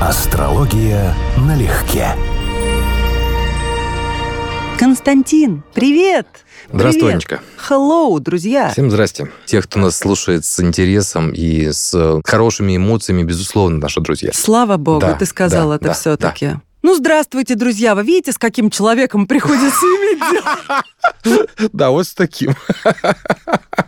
Астрология налегке. Константин, привет! Здравствуй. Анечка. Hello, друзья! Всем здрасте. Тех, кто нас слушает с интересом и с хорошими эмоциями, безусловно, наши друзья. Слава богу, Да, ты сказал да, это да, все-таки. Ну, здравствуйте, друзья! Вы видите, с каким человеком приходится иметь дело? Да, вот с таким.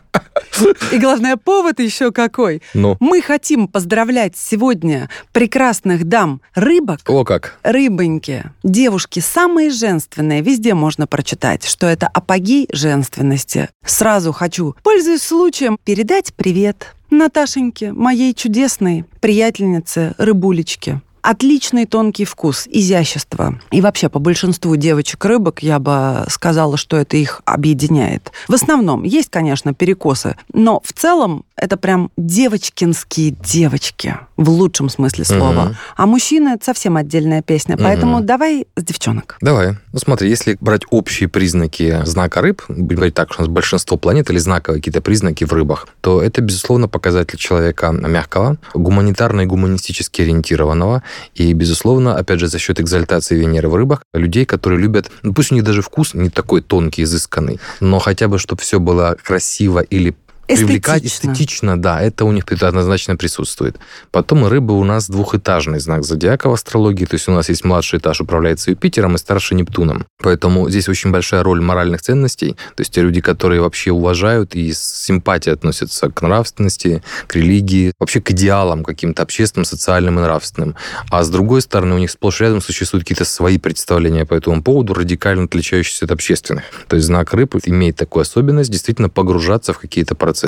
И главное, повод еще какой. Ну, Мы хотим поздравлять сегодня прекрасных дам рыбок, о как. рыбоньки, девушки самые женственные. Везде можно прочитать, что это апогей женственности. Сразу хочу, пользуясь случаем, передать привет Наташеньке, моей чудесной приятельнице рыбулечке. Отличный тонкий вкус, изящество. И вообще, по большинству девочек-рыбок я бы сказала, что это их объединяет. В основном есть, конечно, перекосы, но в целом это прям девочкинские девочки, в лучшем смысле слова. Мгм. А мужчины — это совсем отдельная песня. Поэтому давай с девчонок. Давай. Ну смотри, если брать общие признаки знака рыб, будем говорить так, что у нас большинство планет или знаковые какие-то признаки в рыбах, то это, безусловно, показатель человека мягкого, гуманитарно и гуманистически ориентированного, и, безусловно, опять же, за счет экзальтации Венеры в рыбах, людей, которые любят, ну, пусть у них даже вкус не такой тонкий, изысканный, но хотя бы, чтобы все было красиво или привлекать Эстетично. да, это у них однозначно присутствует. Потом рыба у нас двухэтажный знак зодиака в астрологии, то есть у нас есть младший этаж управляется Юпитером и старший Нептуном. Поэтому здесь очень большая роль моральных ценностей, то есть те люди, которые вообще уважают и с симпатией относятся к нравственности, к религии, вообще к идеалам каким-то общественным, социальным и нравственным. А с другой стороны, у них сплошь рядом существуют какие-то свои представления по этому поводу, радикально отличающиеся от общественных. То есть знак рыб имеет такую особенность действительно погружаться в какие-то процессы.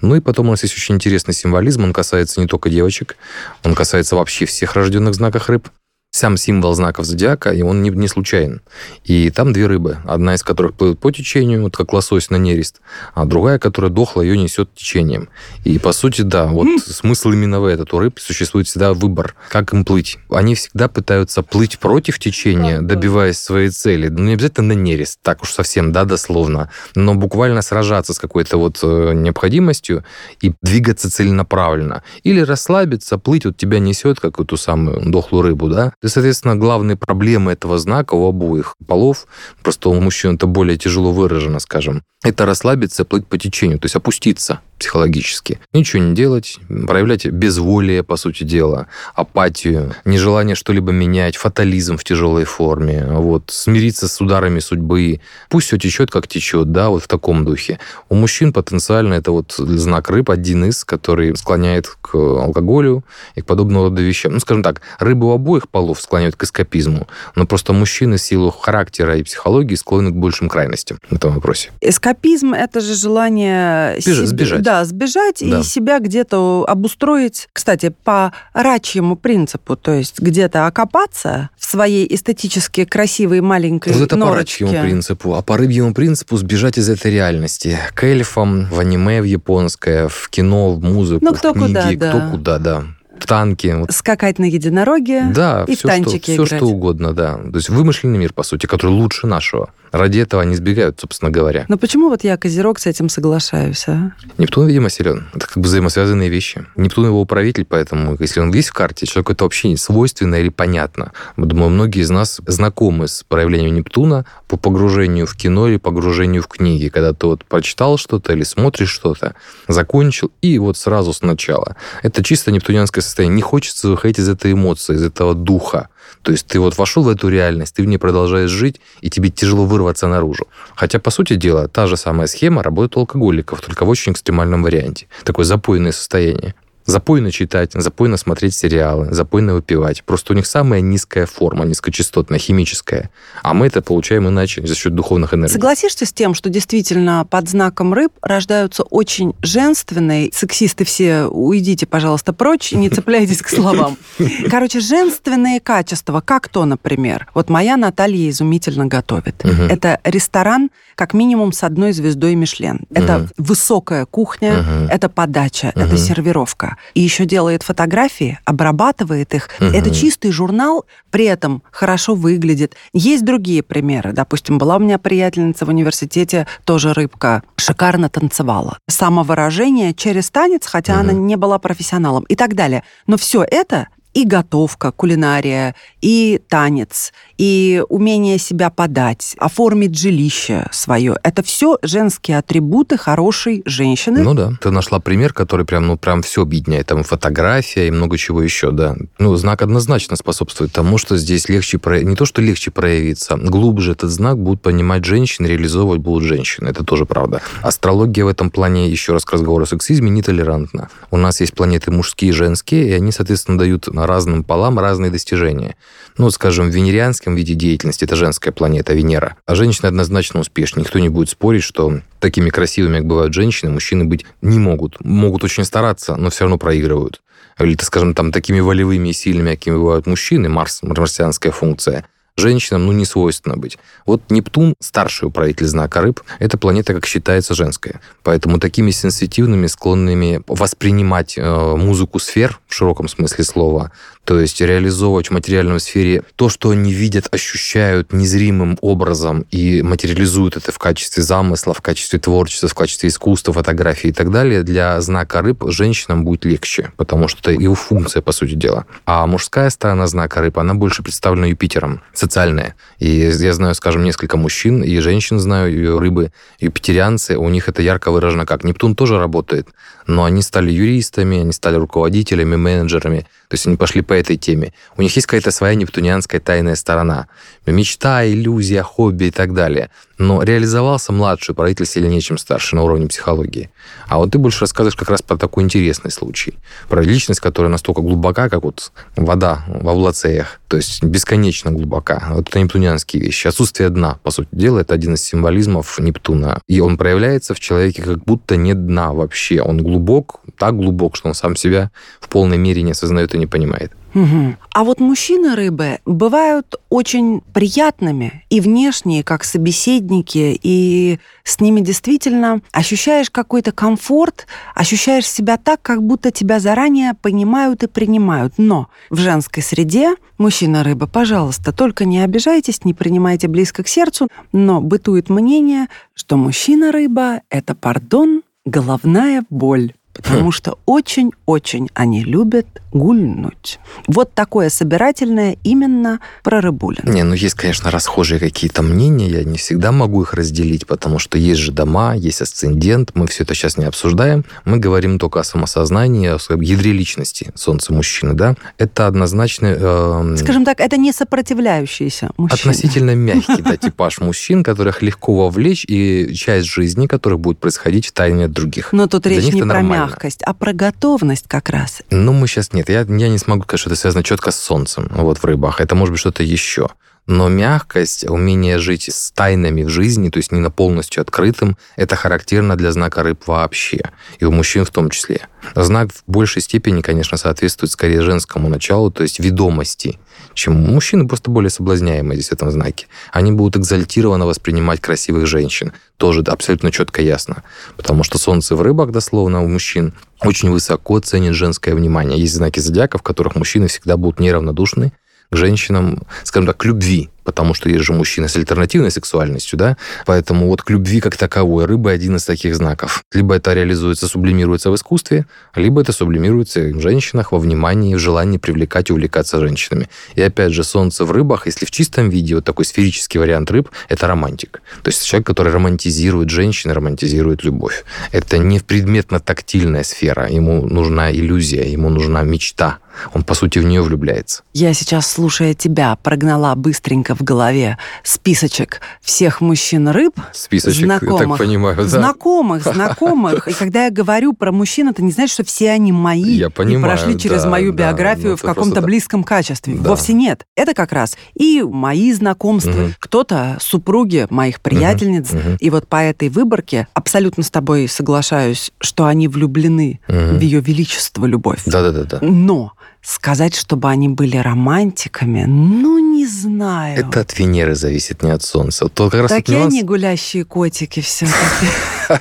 Ну и потом у нас есть очень интересный символизм, он касается не только девочек, он касается вообще всех рожденных знаках рыб. Сам символ знаков зодиака, и он не, не случайен. И там две рыбы, одна из которых плывет по течению, вот как лосось на нерест, а другая, которая дохла, ее несет течением. И по сути, да, вот смысл именно в этот. У рыб существует всегда выбор, как им плыть. Они всегда пытаются плыть против течения, добиваясь своей цели. Ну, не обязательно на нерест, так уж совсем, да, дословно, но буквально сражаться с какой-то вот э, необходимостью и двигаться целенаправленно. Или расслабиться, плыть, вот тебя несет, как эту самую дохлую рыбу, да. И, соответственно, главные проблемы этого знака у обоих полов, просто у мужчин это более тяжело выражено, скажем, это расслабиться, плыть по течению, то есть опуститься психологически. Ничего не делать, проявлять безволие, по сути дела, апатию, нежелание что-либо менять, фатализм в тяжелой форме, вот, смириться с ударами судьбы. Пусть все течет, как течет, да, вот в таком духе. У мужчин потенциально это вот знак рыб, один из, который склоняет к алкоголю и к подобного рода вещам. Ну, скажем так, рыбы у обоих полов склоняют к эскапизму, но просто мужчины в силу характера и психологии склонны к большим крайностям в этом вопросе. Эскапизм — это же желание... Сбежать, себе- сбежать. Да, сбежать Да. и себя где-то обустроить. Кстати, по рачьему принципу, то есть где-то окопаться в своей эстетически красивой маленькой Вот это по норочке. рачьему принципу. А по рыбьему принципу сбежать из этой реальности. К эльфам, в аниме в японское, в кино, в музыку, Ну, кто в книги, куда, да. кто куда, да. В танки. Скакать на единороге. Да, и в все, танчики что, все играть. что угодно, да. То есть вымышленный мир, по сути, который лучше нашего. Ради этого они сбегают, собственно говоря. Но почему вот я, Козерог, с этим соглашаюсь, а? Нептун, видимо, силен. Это как бы взаимосвязанные вещи. Нептун его управитель, поэтому если он есть в карте, человеку это вообще не свойственно или понятно. Думаю, многие из нас знакомы с проявлением Нептуна по погружению в кино или погружению в книги, когда ты вот прочитал что-то или смотришь что-то, закончил, и вот сразу сначала. Это чисто нептунианское состояние. Не хочется выходить из этой эмоции, из этого духа. То есть ты вот вошел в эту реальность, ты в ней продолжаешь жить, и тебе тяжело вырваться наружу. Хотя, по сути дела, та же самая схема работает у алкоголиков, только в очень экстремальном варианте. Такое запойное состояние. Запойно читать, запойно смотреть сериалы, запойно выпивать. Просто у них самая низкая форма, низкочастотная, химическая. А мы это получаем иначе, за счет духовных энергий. Согласишься с тем, что действительно под знаком рыб рождаются очень женственные, сексисты все, уйдите, пожалуйста, прочь, не цепляйтесь к словам. Короче, женственные качества, как то, например, вот моя Наталья изумительно готовит. Мгм. Это ресторан, как минимум, с одной звездой Мишлен. Это Мгм. высокая кухня, Мгм. это подача, Мгм. это сервировка. И еще делает фотографии, обрабатывает их. Мгм. Это чистый журнал, при этом хорошо выглядит. Есть другие примеры. Допустим, была у меня приятельница в университете, тоже рыбка, шикарно танцевала. Самовыражение через танец, хотя Мгм. она не была профессионалом и так далее. Но все это и готовка, кулинария, и танец, и умение себя подать, оформить жилище свое. Это все женские атрибуты хорошей женщины. Ну да, ты нашла пример, который прям, ну, прям все объединяет. Там фотография и много чего еще, да. Ну, знак однозначно способствует тому, что здесь легче, про... не то, что легче проявиться, глубже этот знак будут понимать женщины, реализовывать будут женщины. Это тоже правда. Астрология в этом плане, еще раз к разговору о сексизме, нетолерантна. У нас есть планеты мужские и женские, и они, соответственно, дают разным полам разные достижения. Ну, скажем, в венерианском виде деятельности это женская планета Венера. А женщины однозначно успешнее. Никто не будет спорить, что такими красивыми, как бывают женщины, мужчины быть не могут. Могут очень стараться, но все равно проигрывают. Или, скажем, там, такими волевыми и сильными, какими бывают мужчины, Марс, марсианская функция – женщинам ну, не свойственно быть. Вот Нептун, старший управитель знака рыб, эта планета, как считается, женская. Поэтому такими сенситивными, склонными воспринимать э, музыку сфер, в широком смысле слова, то есть реализовывать в материальной сфере то, что они видят, ощущают незримым образом и материализуют это в качестве замысла, в качестве творчества, в качестве искусства, фотографии и так далее, для знака рыб женщинам будет легче, потому что это его функция, по сути дела. А мужская сторона знака рыб, она больше представлена Юпитером, социальная. И я знаю, скажем, несколько мужчин и женщин знаю, и рыбы, юпитерианцы, у них это ярко выражено как. Нептун тоже работает, но они стали юристами, они стали руководителями, менеджерами, то есть они пошли по этой теме. У них есть какая-то своя нептунианская тайная сторона. Мечта, иллюзия, хобби и так далее. Но реализовался младший правитель сильнее, чем старший на уровне психологии. А вот ты больше рассказываешь как раз про такой интересный случай. Про личность, которая настолько глубока, как вот вода в облацеях. То есть бесконечно глубока. Вот это нептунианские вещи. Отсутствие дна, по сути дела, это один из символизмов Нептуна. И он проявляется в человеке как будто нет дна вообще. Он глубок, так глубок, что он сам себя в полной мере не осознает и не понимает. Угу. А вот мужчины рыбы бывают очень приятными и внешние, как собеседники, и с ними действительно ощущаешь какой-то комфорт, ощущаешь себя так, как будто тебя заранее понимают и принимают. Но в женской среде мужчина рыбы, пожалуйста, только не обижайтесь, не принимайте близко к сердцу, но бытует мнение, что мужчина рыба – это, пардон, головная боль потому что очень-очень они любят гульнуть. Вот такое собирательное именно про Рыбулин. Не, ну есть, конечно, расхожие какие-то мнения, я не всегда могу их разделить, потому что есть же дома, есть асцендент, мы все это сейчас не обсуждаем, мы говорим только о самосознании, о ядре личности солнца мужчины, да, это однозначно... Э, Скажем так, это не сопротивляющиеся мужчины. Относительно мягкий да, типаж мужчин, которых легко вовлечь, и часть жизни, которых будет происходить в тайне от других. Но тут речь не про мягкость, а про готовность как раз. Ну, мы сейчас нет, я, я не смогу сказать, что это связано четко с солнцем, вот в рыбах. Это может быть что-то еще. Но мягкость, умение жить с тайнами в жизни, то есть не на полностью открытым, это характерно для знака рыб вообще. И у мужчин в том числе. Знак в большей степени, конечно, соответствует скорее женскому началу, то есть ведомости, чем мужчины просто более соблазняемые здесь в этом знаке. Они будут экзальтированно воспринимать красивых женщин. Тоже абсолютно четко ясно. Потому что солнце в рыбах, дословно, у мужчин очень высоко ценит женское внимание. Есть знаки зодиака, в которых мужчины всегда будут неравнодушны к женщинам, скажем так, к любви потому что есть же мужчины с альтернативной сексуальностью, да, поэтому вот к любви как таковой рыба один из таких знаков. Либо это реализуется, сублимируется в искусстве, либо это сублимируется в женщинах во внимании, в желании привлекать и увлекаться женщинами. И опять же, солнце в рыбах, если в чистом виде, вот такой сферический вариант рыб, это романтик. То есть человек, который романтизирует женщин, романтизирует любовь. Это не предметно-тактильная сфера, ему нужна иллюзия, ему нужна мечта. Он, по сути, в нее влюбляется. Я сейчас, слушая тебя, прогнала быстренько в голове списочек всех мужчин-рыб. Списочек, знакомых, я так понимаю, да? Знакомых, знакомых. И когда я говорю про мужчин, это не значит, что все они мои. Я понимаю, И прошли через да, мою да, биографию ну, в каком-то близком качестве. Да. Вовсе нет. Это как раз и мои знакомства. Угу. Кто-то супруги моих приятельниц. Угу. И вот по этой выборке абсолютно с тобой соглашаюсь, что они влюблены угу. в ее величество, любовь. Да-да-да. Но сказать, чтобы они были романтиками, ну, не знаю. Это от Венеры зависит, не от Солнца. То как раз Такие нюанс... они гулящие котики все-таки.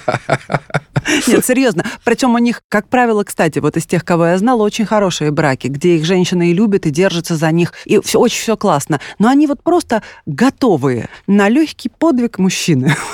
Нет, серьезно. Причем у них, как правило, кстати, вот из тех, кого я знала, очень хорошие браки, где их женщины и любят, и держатся за них, и все, очень все классно. Но они вот просто готовые на легкий подвиг мужчины.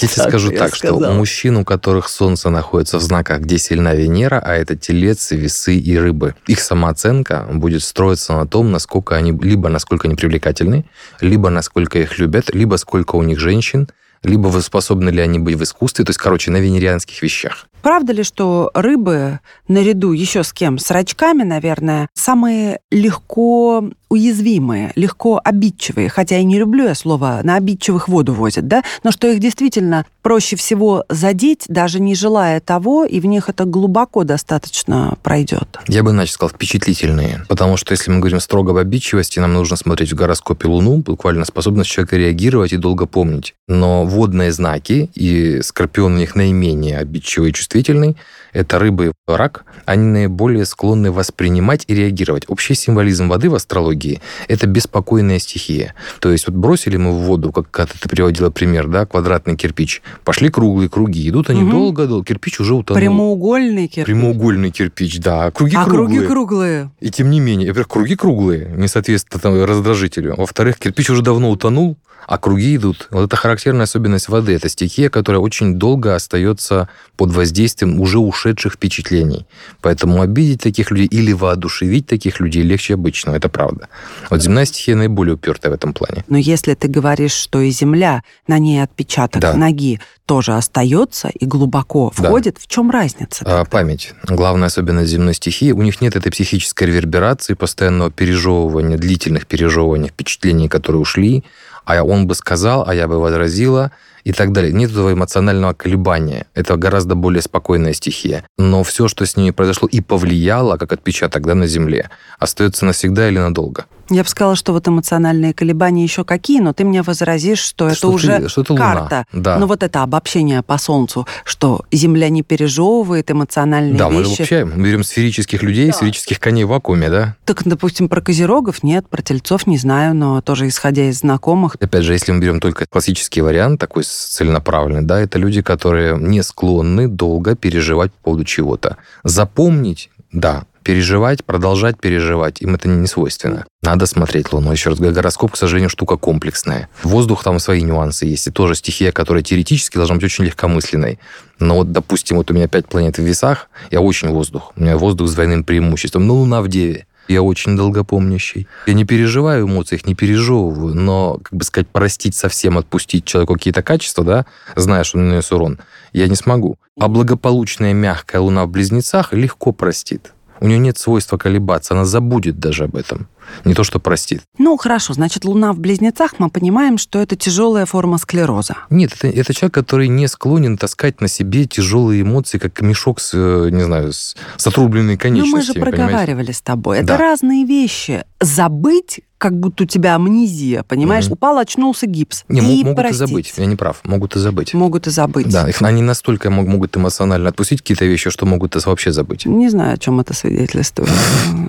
Я тебе скажу так, что у мужчин, у которых Солнце находится в знаках, где сильна Венера, а это Телец, Весы и Рыбы, их самооценка будет строиться на том, насколько они, либо насколько они привлекательны, либо насколько их любят, либо сколько у них женщин, либо способны ли они быть в искусстве, то есть, короче, на венерианских вещах. Правда ли, что рыбы, наряду еще с кем? С рачками, наверное, самые легко уязвимые, легко обидчивые, хотя я не люблю я слово «на обидчивых воду возят», да, но что их действительно проще всего задеть, даже не желая того, и в них это глубоко достаточно пройдет. Я бы иначе сказал впечатлительные, потому что если мы говорим строго об обидчивости, нам нужно смотреть в гороскопе Луну, буквально способность человека реагировать и долго помнить. Но водные знаки, и скорпион у них наименее обидчивый и чувствительный, это рыбы и рак, они наиболее склонны воспринимать и реагировать. Общий символизм воды в астрологии – это беспокойная стихия. То есть вот бросили мы в воду, как когда ты приводила пример, да, квадратный кирпич, пошли круглые круги, идут они долго-долго, угу. кирпич уже утонул. Прямоугольный кирпич. Прямоугольный кирпич, да. Круги а круглые. круги круглые. И тем не менее, во-первых, круги круглые, не соответствует там, раздражителю. Во-вторых, кирпич уже давно утонул, а круги идут. Вот это характерная особенность воды. Это стихия, которая очень долго остается под воздействием уже ушедших впечатлений. Поэтому обидеть таких людей или воодушевить таких людей легче обычного. Это правда. Вот земная стихия наиболее упертая в этом плане. Но если ты говоришь, что и земля, на ней отпечаток да. ноги тоже остается и глубоко входит, да. в чем разница? А, память. Главная особенность земной стихии. У них нет этой психической реверберации, постоянного пережевывания, длительных пережевываний впечатлений, которые ушли а он бы сказал, а я бы возразила и так далее. Нет этого эмоционального колебания. Это гораздо более спокойная стихия. Но все, что с ними произошло и повлияло, как отпечаток да, на Земле, остается навсегда или надолго. Я бы сказала, что вот эмоциональные колебания еще какие, но ты мне возразишь, что, что это уже что это карта. Да. Но вот это обобщение по Солнцу, что Земля не пережевывает эмоциональные да, вещи. Да, мы обобщаем. Мы берем сферических людей, да. сферических коней в вакууме, да? Так, допустим, про козерогов нет, про тельцов не знаю, но тоже исходя из знакомых. Опять же, если мы берем только классический вариант, такой целенаправленный, да, это люди, которые не склонны долго переживать по поводу чего-то. Запомнить, да, переживать, продолжать переживать, им это не свойственно. Надо смотреть Луну. Еще раз, гороскоп, к сожалению, штука комплексная. Воздух там свои нюансы есть. И тоже стихия, которая теоретически должна быть очень легкомысленной. Но вот, допустим, вот у меня пять планет в весах, я очень воздух. У меня воздух с двойным преимуществом. Но Луна в Деве. Я очень долгопомнящий. Я не переживаю эмоции, их не пережевываю, но, как бы сказать, простить совсем, отпустить человеку какие-то качества, да, зная, что он нанес урон, я не смогу. А благополучная мягкая луна в близнецах легко простит. У нее нет свойства колебаться, она забудет даже об этом. Не то, что простит. Ну, хорошо, значит, Луна в близнецах, мы понимаем, что это тяжелая форма склероза. Нет, это, это человек, который не склонен таскать на себе тяжелые эмоции, как мешок с, э, не знаю, с, с отрубленной конечностью. Ну, мы же проговаривали понимаете? с тобой. Это да. разные вещи. Забыть как будто у тебя амнезия, понимаешь? Угу. Упал, очнулся гипс. Не, и могут простить. и забыть. Я не прав. Могут и забыть. Могут и забыть. Да, их, они настолько могут эмоционально отпустить какие-то вещи, что могут это вообще забыть. Не знаю, о чем это свидетельствует.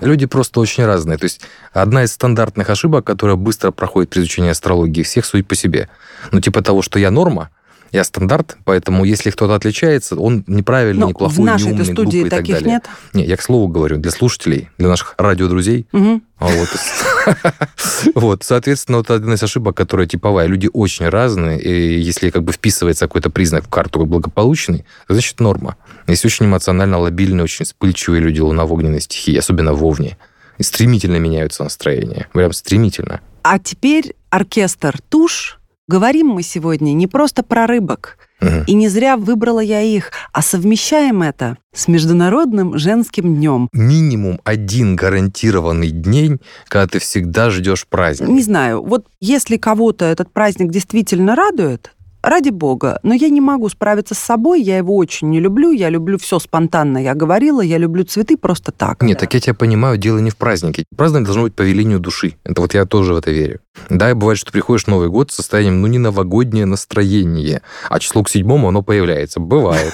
Люди просто очень разные. То есть одна из стандартных ошибок, которая быстро проходит при изучении астрологии, всех суть по себе. Ну, типа того, что я норма, я стандарт, поэтому если кто-то отличается, он неправильный, Но неплохой, в нашей неумный, студии глупый и так далее. нет? Не, я к слову говорю, для слушателей, для наших радиодрузей. Угу. Вот. вот, соответственно, вот одна из ошибок, которая типовая. Люди очень разные, и если как бы вписывается какой-то признак в карту благополучный, значит норма. Есть очень эмоционально лобильные, очень вспыльчивые люди луна в огненной стихии, особенно в Овне. И стремительно меняются настроения. Прям стремительно. А теперь оркестр «Туш» Говорим мы сегодня не просто про рыбок. Угу. И не зря выбрала я их, а совмещаем это с Международным женским днем. Минимум один гарантированный день, когда ты всегда ждешь праздник. Не знаю, вот если кого-то этот праздник действительно радует, ради бога, но я не могу справиться с собой, я его очень не люблю, я люблю все спонтанно, я говорила, я люблю цветы просто так. Нет, так я тебя понимаю, дело не в празднике. Праздник должно быть по велению души. Это вот я тоже в это верю. Да, и бывает, что приходишь в Новый год с состоянием, ну, не новогоднее настроение, а число к седьмому оно появляется. Бывает.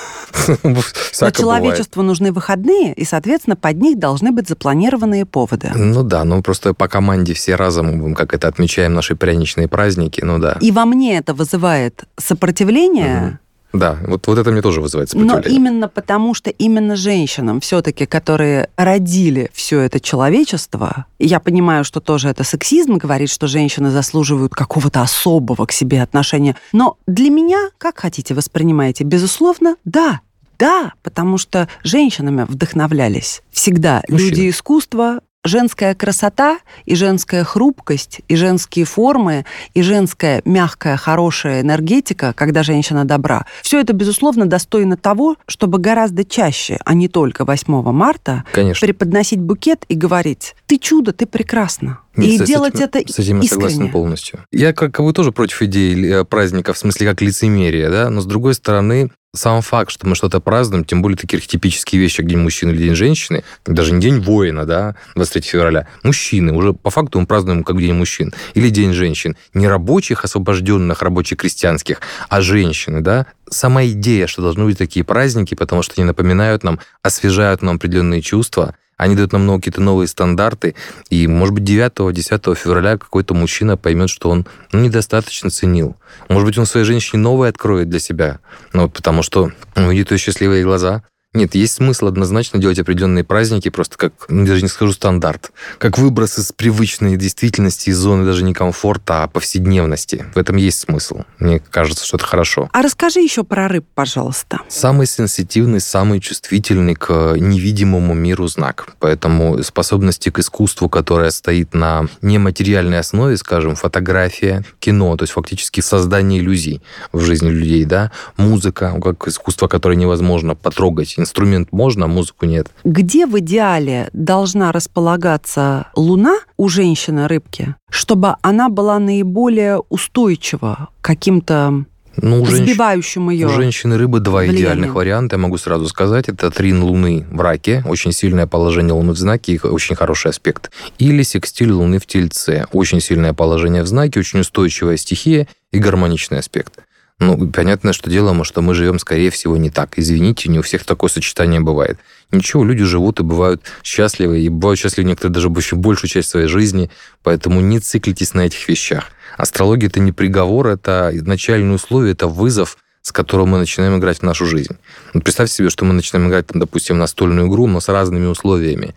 Но человечеству нужны выходные, и, соответственно, под них должны быть запланированные поводы. Ну да, ну просто по команде все разом, как это отмечаем наши пряничные праздники, ну да. И во мне это вызывает сопротивление, Да, вот, вот это мне тоже вызывает сопротивление. Но именно потому, что именно женщинам все-таки, которые родили все это человечество, я понимаю, что тоже это сексизм, говорит, что женщины заслуживают какого-то особого к себе отношения. Но для меня, как хотите воспринимаете, безусловно, да, да, потому что женщинами вдохновлялись всегда Мужчины. люди искусства, женская красота и женская хрупкость, и женские формы, и женская мягкая, хорошая энергетика, когда женщина добра, все это, безусловно, достойно того, чтобы гораздо чаще, а не только 8 марта, Конечно. преподносить букет и говорить «ты чудо, ты прекрасна». Нет, и с делать этим, это С этим я согласен полностью. Я, как вы, тоже против идеи э, праздника, в смысле, как лицемерие, да, но, с другой стороны, сам факт, что мы что-то празднуем, тем более такие архетипические вещи, как День мужчины или День женщины, даже не День воина, да, 23 февраля, мужчины, уже по факту мы празднуем как День мужчин, или День женщин, не рабочих, освобожденных, рабочих крестьянских, а женщины, да, сама идея, что должны быть такие праздники, потому что они напоминают нам, освежают нам определенные чувства, они дают нам какие-то новые стандарты, и, может быть, 9-10 февраля какой-то мужчина поймет, что он ну, недостаточно ценил. Может быть, он своей женщине новое откроет для себя, ну, вот, потому что он видит ее счастливые глаза, нет, есть смысл однозначно делать определенные праздники, просто как, ну, даже не скажу стандарт, как выброс из привычной действительности, из зоны даже не комфорта, а повседневности. В этом есть смысл. Мне кажется, что это хорошо. А расскажи еще про рыб, пожалуйста. Самый сенситивный, самый чувствительный к невидимому миру знак. Поэтому способности к искусству, которое стоит на нематериальной основе, скажем, фотография, кино, то есть фактически создание иллюзий в жизни людей, да, музыка, как искусство, которое невозможно потрогать, инструмент можно, а музыку нет. Где в идеале должна располагаться Луна у женщины-рыбки, чтобы она была наиболее устойчива каким-то ну, у сбивающим ее. У женщины рыбы два влиянием. идеальных варианта, я могу сразу сказать. Это трин Луны в раке, очень сильное положение Луны в знаке, и очень хороший аспект. Или секстиль Луны в Тельце, очень сильное положение в знаке, очень устойчивая стихия и гармоничный аспект. Ну, понятно, что дело, что мы живем, скорее всего, не так. Извините, не у всех такое сочетание бывает. Ничего, люди живут и бывают счастливы, и бывают счастливы некоторые даже еще большую часть своей жизни, поэтому не циклитесь на этих вещах. Астрология – это не приговор, это начальные условия, это вызов, с которым мы начинаем играть в нашу жизнь. Вот представьте себе, что мы начинаем играть, там, допустим, настольную игру, но с разными условиями.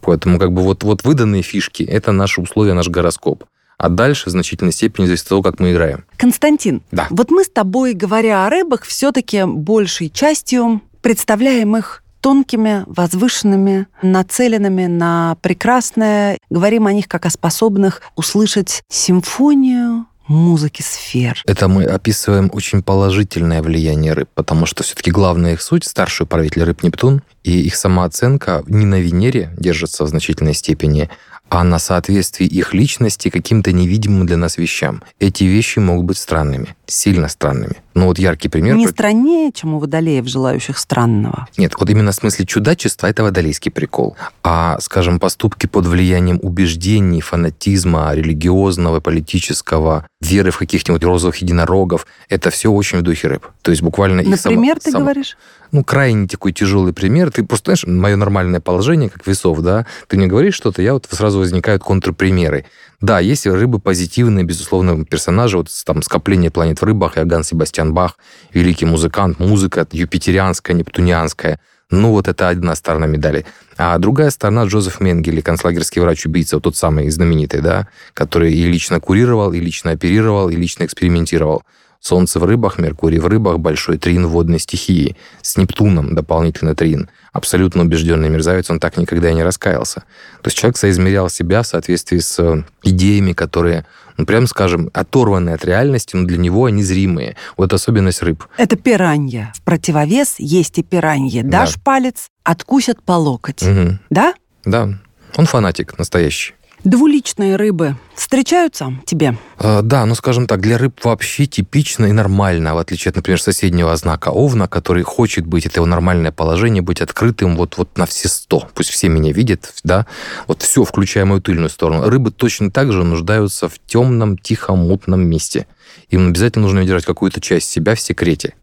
Поэтому как бы вот, вот выданные фишки – это наши условия, наш гороскоп а дальше в значительной степени зависит от того, как мы играем. Константин, да. вот мы с тобой, говоря о рыбах, все-таки большей частью представляем их тонкими, возвышенными, нацеленными на прекрасное. Говорим о них как о способных услышать симфонию музыки сфер. Это мы описываем очень положительное влияние рыб, потому что все-таки главная их суть, старший правитель рыб Нептун, и их самооценка не на Венере держится в значительной степени, а на соответствии их личности каким-то невидимым для нас вещам. Эти вещи могут быть странными, сильно странными. Ну вот яркий пример. Не страннее, чем у водолеев, желающих странного. Нет, вот именно в смысле чудачества это водолейский прикол. А, скажем, поступки под влиянием убеждений, фанатизма, религиозного, политического, веры в каких-нибудь розовых единорогов, это все очень в духе рэп. То есть буквально Например, Например, ты сам... говоришь? ну, крайне такой тяжелый пример. Ты просто, знаешь, мое нормальное положение, как весов, да, ты мне говоришь что-то, я вот сразу возникают контрпримеры. Да, есть рыбы позитивные, безусловно, персонажи, вот там скопление планет в рыбах, Иоганн Себастьян Бах, великий музыкант, музыка юпитерианская, нептунианская. Ну, вот это одна сторона медали. А другая сторона Джозеф Менгеле, концлагерский врач-убийца, вот тот самый знаменитый, да, который и лично курировал, и лично оперировал, и лично экспериментировал. Солнце в рыбах, Меркурий в рыбах, большой трин водной стихии. С Нептуном дополнительно трин. Абсолютно убежденный мерзавец, он так никогда и не раскаялся. То есть человек соизмерял себя в соответствии с э, идеями, которые, ну, прям скажем, оторваны от реальности, но для него они зримые. Вот особенность рыб. Это пиранья. В противовес есть и пираньи. Дашь да. палец, откусят по локоть. Угу. Да? Да. Он фанатик настоящий. Двуличные рыбы встречаются тебе? Э, да, ну скажем так, для рыб вообще типично и нормально, в отличие от, например, соседнего знака Овна, который хочет быть, это его нормальное положение, быть открытым вот, вот на все сто. Пусть все меня видят, да, вот все, включая мою тыльную сторону. Рыбы точно так же нуждаются в темном, тихом, мутном месте. Им обязательно нужно держать какую-то часть себя в секрете.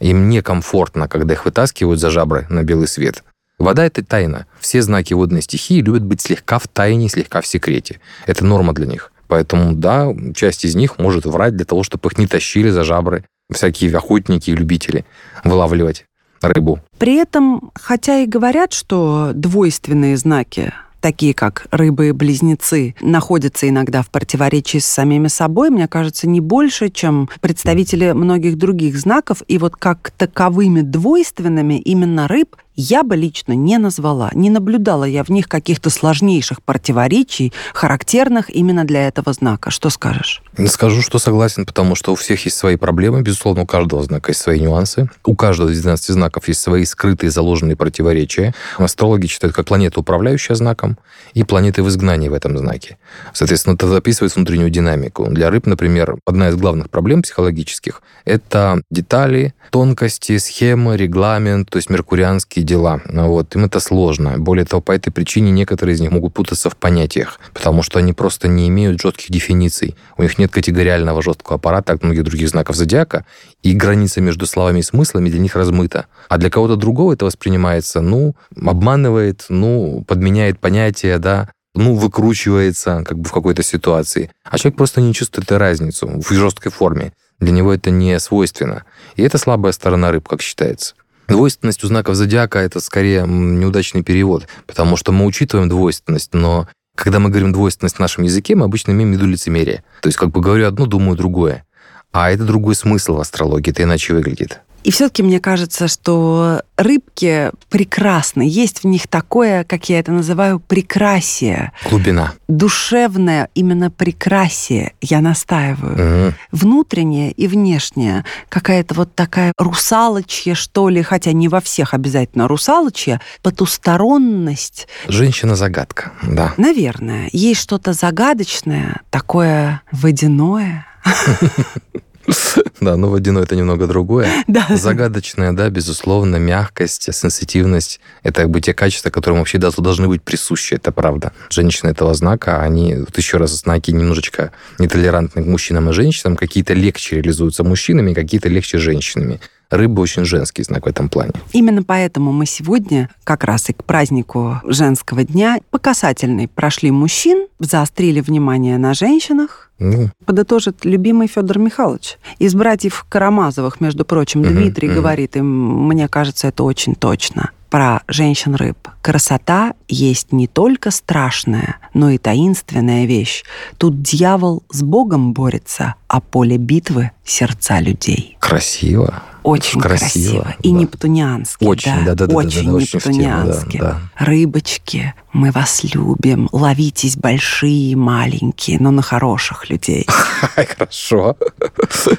Им некомфортно, когда их вытаскивают за жабры на белый свет. Вода — это тайна. Все знаки водной стихии любят быть слегка в тайне, слегка в секрете. Это норма для них. Поэтому, да, часть из них может врать для того, чтобы их не тащили за жабры всякие охотники и любители вылавливать рыбу. При этом, хотя и говорят, что двойственные знаки такие как рыбы-близнецы, находятся иногда в противоречии с самими собой, мне кажется, не больше, чем представители многих других знаков. И вот как таковыми двойственными именно рыб я бы лично не назвала. Не наблюдала я в них каких-то сложнейших противоречий, характерных именно для этого знака. Что скажешь? Скажу, что согласен, потому что у всех есть свои проблемы. Безусловно, у каждого знака есть свои нюансы. У каждого из 12 знаков есть свои скрытые, заложенные противоречия. Астрологи считают как планета, управляющая знаком, и планеты в изгнании в этом знаке. Соответственно, это записывает внутреннюю динамику. Для рыб, например, одна из главных проблем психологических – это детали, тонкости, схемы, регламент, то есть меркурианские дела. Вот. Им это сложно. Более того, по этой причине некоторые из них могут путаться в понятиях, потому что они просто не имеют жестких дефиниций. У них нет категориального жесткого аппарата, как многих других знаков зодиака, и граница между словами и смыслами для них размыта. А для кого-то другого это воспринимается, ну, обманывает, ну, подменяет понятия, да, ну, выкручивается как бы в какой-то ситуации. А человек просто не чувствует разницу в жесткой форме. Для него это не свойственно. И это слабая сторона рыб, как считается. Двойственность у знаков зодиака – это скорее неудачный перевод, потому что мы учитываем двойственность, но когда мы говорим двойственность в нашем языке, мы обычно имеем в виду лицемерие. То есть как бы говорю одно, думаю другое. А это другой смысл в астрологии, это иначе выглядит. И все-таки мне кажется, что рыбки прекрасны. Есть в них такое, как я это называю, прекрасие. Глубина. Душевное именно прекрасие, я настаиваю. Угу. Внутреннее и внешнее. Какая-то вот такая русалочья, что ли, хотя не во всех обязательно русалочья, потусторонность. Женщина-загадка, да. Наверное. Есть что-то загадочное, такое водяное. Да, но водяной это немного другое. Да. Загадочная, да, безусловно, мягкость, сенситивность. Это как бы те качества, которые вообще должны быть присущи, это правда. Женщины этого знака, они, вот еще раз, знаки немножечко нетолерантны к мужчинам и женщинам, какие-то легче реализуются мужчинами, какие-то легче женщинами. Рыба очень женский знак в этом плане. Именно поэтому мы сегодня, как раз и к празднику женского дня, по касательной прошли мужчин, заострили внимание на женщинах, Ну, подытожит любимый Федор Михайлович. Из братьев Карамазовых, между прочим, Мгм, Дмитрий мгм. говорит, и мне кажется, это очень точно, про женщин-рыб. Красота есть не только страшная, но и таинственная вещь. Тут дьявол с Богом борется, а поле битвы — сердца людей. Красиво. Очень Красиво, красиво. И да. нептуниански. Очень, да, Очень да-да, очень тему, да, нептуниански. да. Рыбочки, мы вас любим. Ловитесь большие маленькие, но на хороших людей. Хорошо.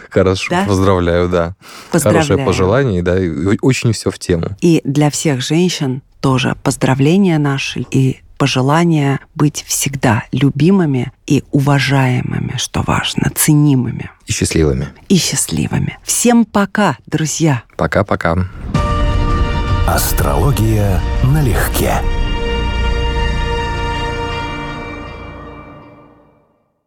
Хорошо. Да? Поздравляю, да. Хорошее пожелание, да, очень все в тему. И для всех женщин тоже поздравления наши и пожелания быть всегда любимыми и уважаемыми, что важно, ценимыми И счастливыми. и счастливыми. Всем пока, друзья! Пока-пока. Астрология налегке.